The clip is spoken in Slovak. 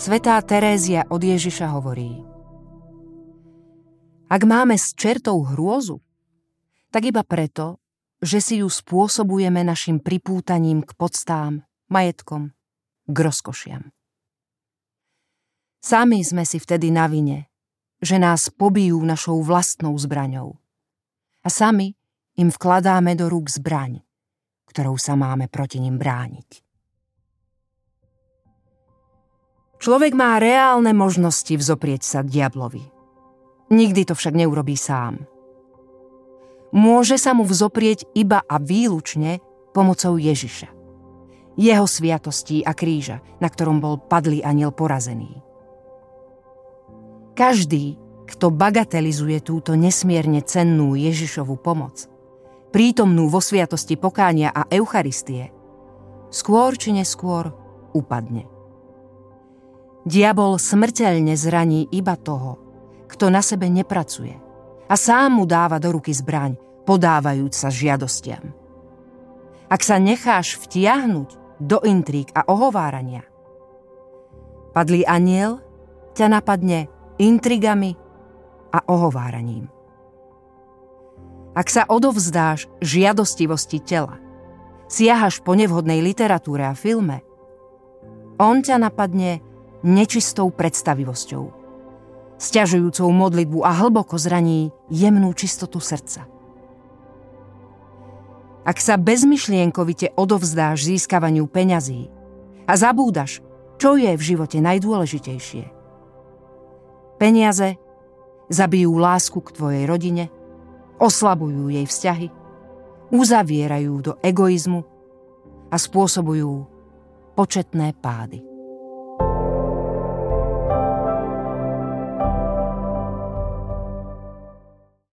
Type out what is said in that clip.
Svetá Terézia od Ježiša hovorí Ak máme s čertou hrôzu, tak iba preto, že si ju spôsobujeme našim pripútaním k podstám, majetkom, k rozkošiam. Sami sme si vtedy na vine, že nás pobijú našou vlastnou zbraňou. A sami im vkladáme do rúk zbraň, ktorou sa máme proti nim brániť. Človek má reálne možnosti vzoprieť sa diablovi. Nikdy to však neurobí sám. Môže sa mu vzoprieť iba a výlučne pomocou Ježiša. Jeho sviatostí a kríža, na ktorom bol padlý aniel porazený. Každý, kto bagatelizuje túto nesmierne cennú Ježišovu pomoc, prítomnú vo sviatosti pokánia a Eucharistie, skôr či neskôr upadne. Diabol smrteľne zraní iba toho, kto na sebe nepracuje a sám mu dáva do ruky zbraň, podávajúc sa žiadostiam. Ak sa necháš vtiahnuť do intrík a ohovárania, padlý aniel ťa napadne intrigami a ohováraním. Ak sa odovzdáš žiadostivosti tela, siahaš po nevhodnej literatúre a filme, on ťa napadne nečistou predstavivosťou, sťažujúcou modlitbu a hlboko zraní jemnú čistotu srdca. Ak sa bezmyšlienkovite odovzdáš získavaniu peňazí a zabúdaš, čo je v živote najdôležitejšie. Peniaze zabijú lásku k tvojej rodine, oslabujú jej vzťahy, uzavierajú do egoizmu a spôsobujú početné pády.